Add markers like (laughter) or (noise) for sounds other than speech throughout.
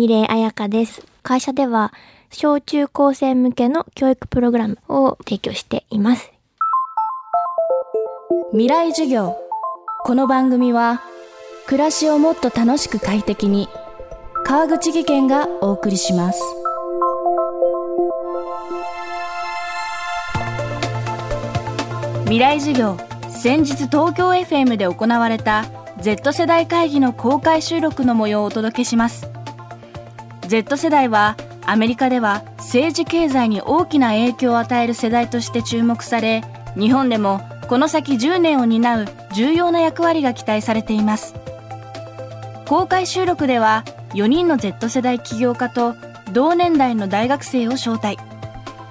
二礼彩香です。会社では小中高生向けの教育プログラムを提供しています。未来授業この番組は暮らしをもっと楽しく快適に川口義賢がお送りします未来授業先日東京 FM で行われた Z 世代会議の公開収録の模様をお届けします Z 世代はアメリカでは政治経済に大きな影響を与える世代として注目され日本でもこの先10年を担う重要な役割が期待されています。公開収録では4人の Z 世代起業家と同年代の大学生を招待。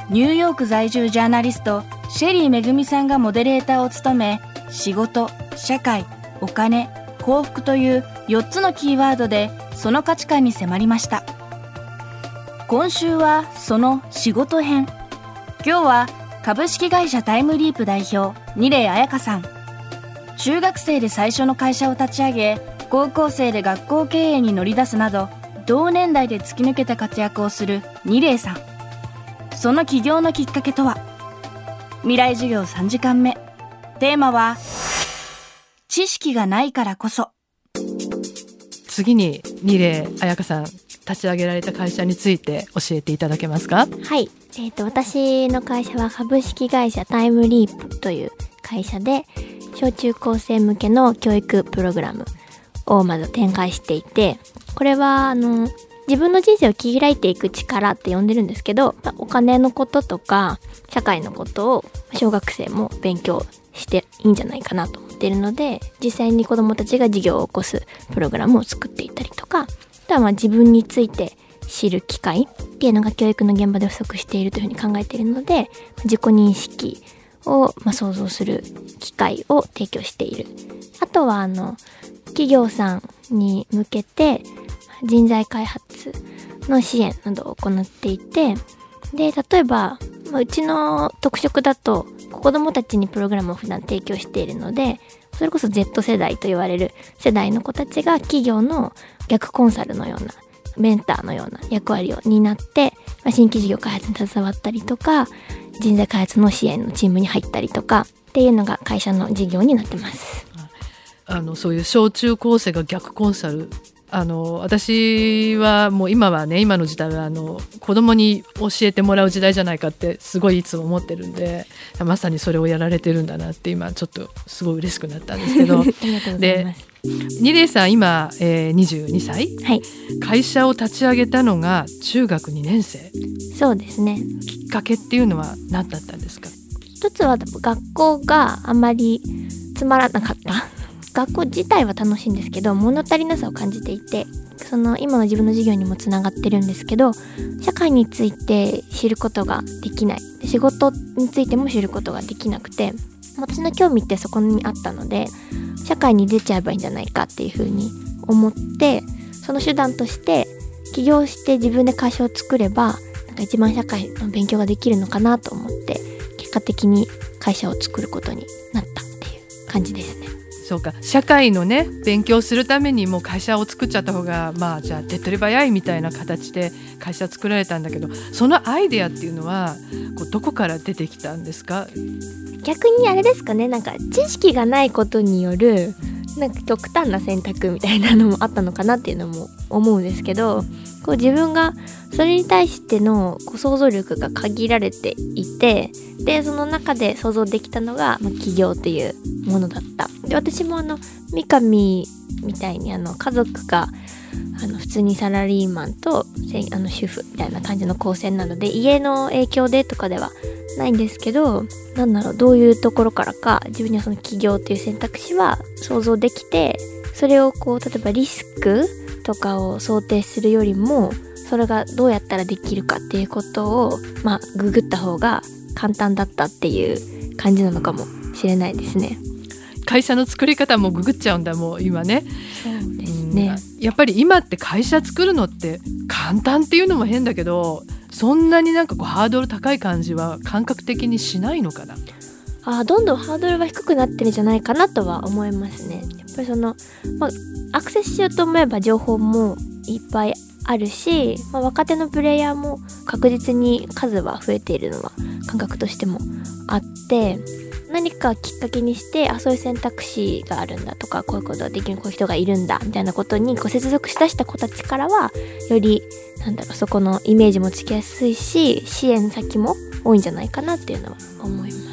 ニューヨーク在住ジャーナリストシェリーめぐみさんがモデレーターを務め仕事社会お金幸福という4つのキーワードでその価値観に迫りました。今週はその仕事編。今日は株式会社タイムリープ代表二礼彩香さん。中学生で最初の会社を立ち上げ高校生で学校経営に乗り出すなど同年代で突き抜けた活躍をする二礼さん。その起業のきっかけとは？未来授業3時間目。テーマは知識がないからこそ。次に二礼彩香さん。立ち上げられた会社について教えていただけますか？はい。えっ、と、私の会社は株式会社タイムリープという会社で、小中高生向けの教育プログラムをまず展開していて、これは、あの、自分の人生を切り開いていく力って呼んでるんですけど、お金のこととか、社会のことを小学生も勉強していいんじゃないかなと思っているので、実際に子供たちが事業を起こすプログラムを作っていたりとか、とは自分について知る機会っていうのが教育の現場で不足しているというふうに考えているので自己認識をまあ想像する機会を提供している。あとはあの企業さんに向けて人材開発の支援などを行っていてで例えばまうちの特色だと子どもたちにプログラムを普段提供しているのでそれこそ Z 世代と言われる世代の子たちが企業の逆コンサルのようなメンターのような役割を担って、まあ、新規事業開発に携わったりとか人材開発の支援のチームに入ったりとかっていうのが会社の事業になってます。あのそういう小中高生が逆コンサルあの私はもう今はね今の時代はあの子供に教えてもらう時代じゃないかってすごいいつも思ってるんでまさにそれをやられてるんだなって今ちょっとすごい嬉しくなったんですけど (laughs) ありがとうございます。二礼さん今、えー、22歳？はい、会社を立ち上げたのが中学2年生そうですね。きっかけっていうのは何だったんですか？一つは学校があまりつまらなかった。学校自体は楽しいんですけど物足りなさを感じていてその今の自分の授業にもつながってるんですけど社会について知ることができない仕事についても知ることができなくて私の興味ってそこにあったので社会に出ちゃえばいいんじゃないかっていうふうに思ってその手段として起業して自分で会社を作ればなんか一番社会の勉強ができるのかなと思って結果的に会社を作ることになったっていう感じですね。そうか。社会のね勉強するためにもう会社を作っちゃった方がまあじゃあ手っ取り早いみたいな形で会社作られたんだけどそのアイデアっていうのはこうどこから出てきたんですか？逆にあれですかね。なんか知識がないことによるなんか極端な選択みたいなのもあったのかなっていうのも思うんですけどこう自分がそれに対してのこう想像力が限られていてでその中で想像できたのが、まあ、起業っていうものだった。で私もあの三上みたいにあの家族があの普通にサラリーマンとあの主婦みたいな感じの構成なので家の影響でとかではないんですけどなんだろうどういうところからか自分にはその起業っていう選択肢は想像できてそれをこう例えばリスクとかを想定するよりもそれがどうやったらできるかっていうことをまあググった方が簡単だったっていう感じなのかもしれないですね。会社の作り方もググっちゃうんだもう今ね。そうですうんね。やっぱり今って会社作るのって簡単っていうのも変だけどそんなになんかこうハードル高い感じは感覚的にしないのかな？あーどんどんハードルは低くなってるんじゃないかなとは思いますね。やっぱりその、まあ、アクセスしようと思えば情報もいっぱいあるし、まあ、若手のプレイヤーも確実に数は増えているのは感覚としてもあって何かきっかけにしてあそういう選択肢があるんだとかこういうことができるこういう人がいるんだみたいなことにこう接続しだした子たちからはよりなんだろうそこのイメージもつきやすいし支援先も多いんじゃないかなっていうのは思います。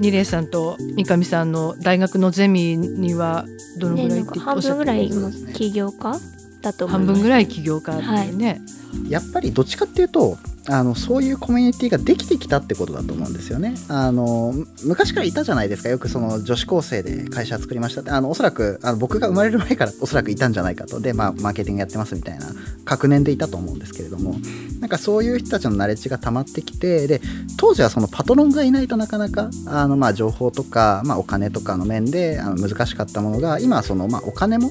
二礼さんと三上さんの大学のゼミにはどのぐらいって半分ぐらいも起業家だと半分ぐらい起業家ってね、はい、やっぱりどっちかっていうとあのそういうコミュニティができてきたってことだと思うんですよね。あの昔からいたじゃないですか。よくその女子高生で会社作りましたって。あのおそらくあの僕が生まれる前からおそらくいたんじゃないかと。で、まあ、マーケティングやってますみたいな。確年でいたと思うんですけれども。なんかそういう人たちのナレッジが溜まってきてで当時はそのパトロンがいないとなかなかあのまあ情報とか、まあ、お金とかの面であの難しかったものが今はそのまあお金も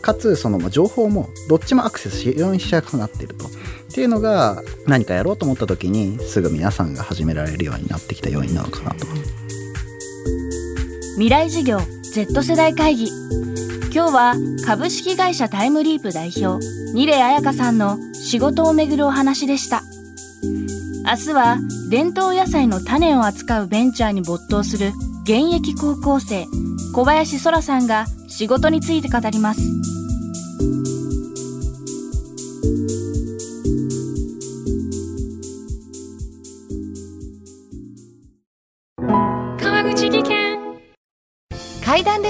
かつその情報もどっちもアクセスしようにしやすくなっていると。っていうのが何かやろうと思った時にすぐ皆さんが始められるようになってきた要因なのかなと。未来事業 Z 世代会議。今日は株式会社タイムリープ代表二礼彩香さんの仕事をめぐるお話でした。明日は伝統野菜の種を扱うベンチャーに没頭する現役高校生小林そらさんが仕事について語ります。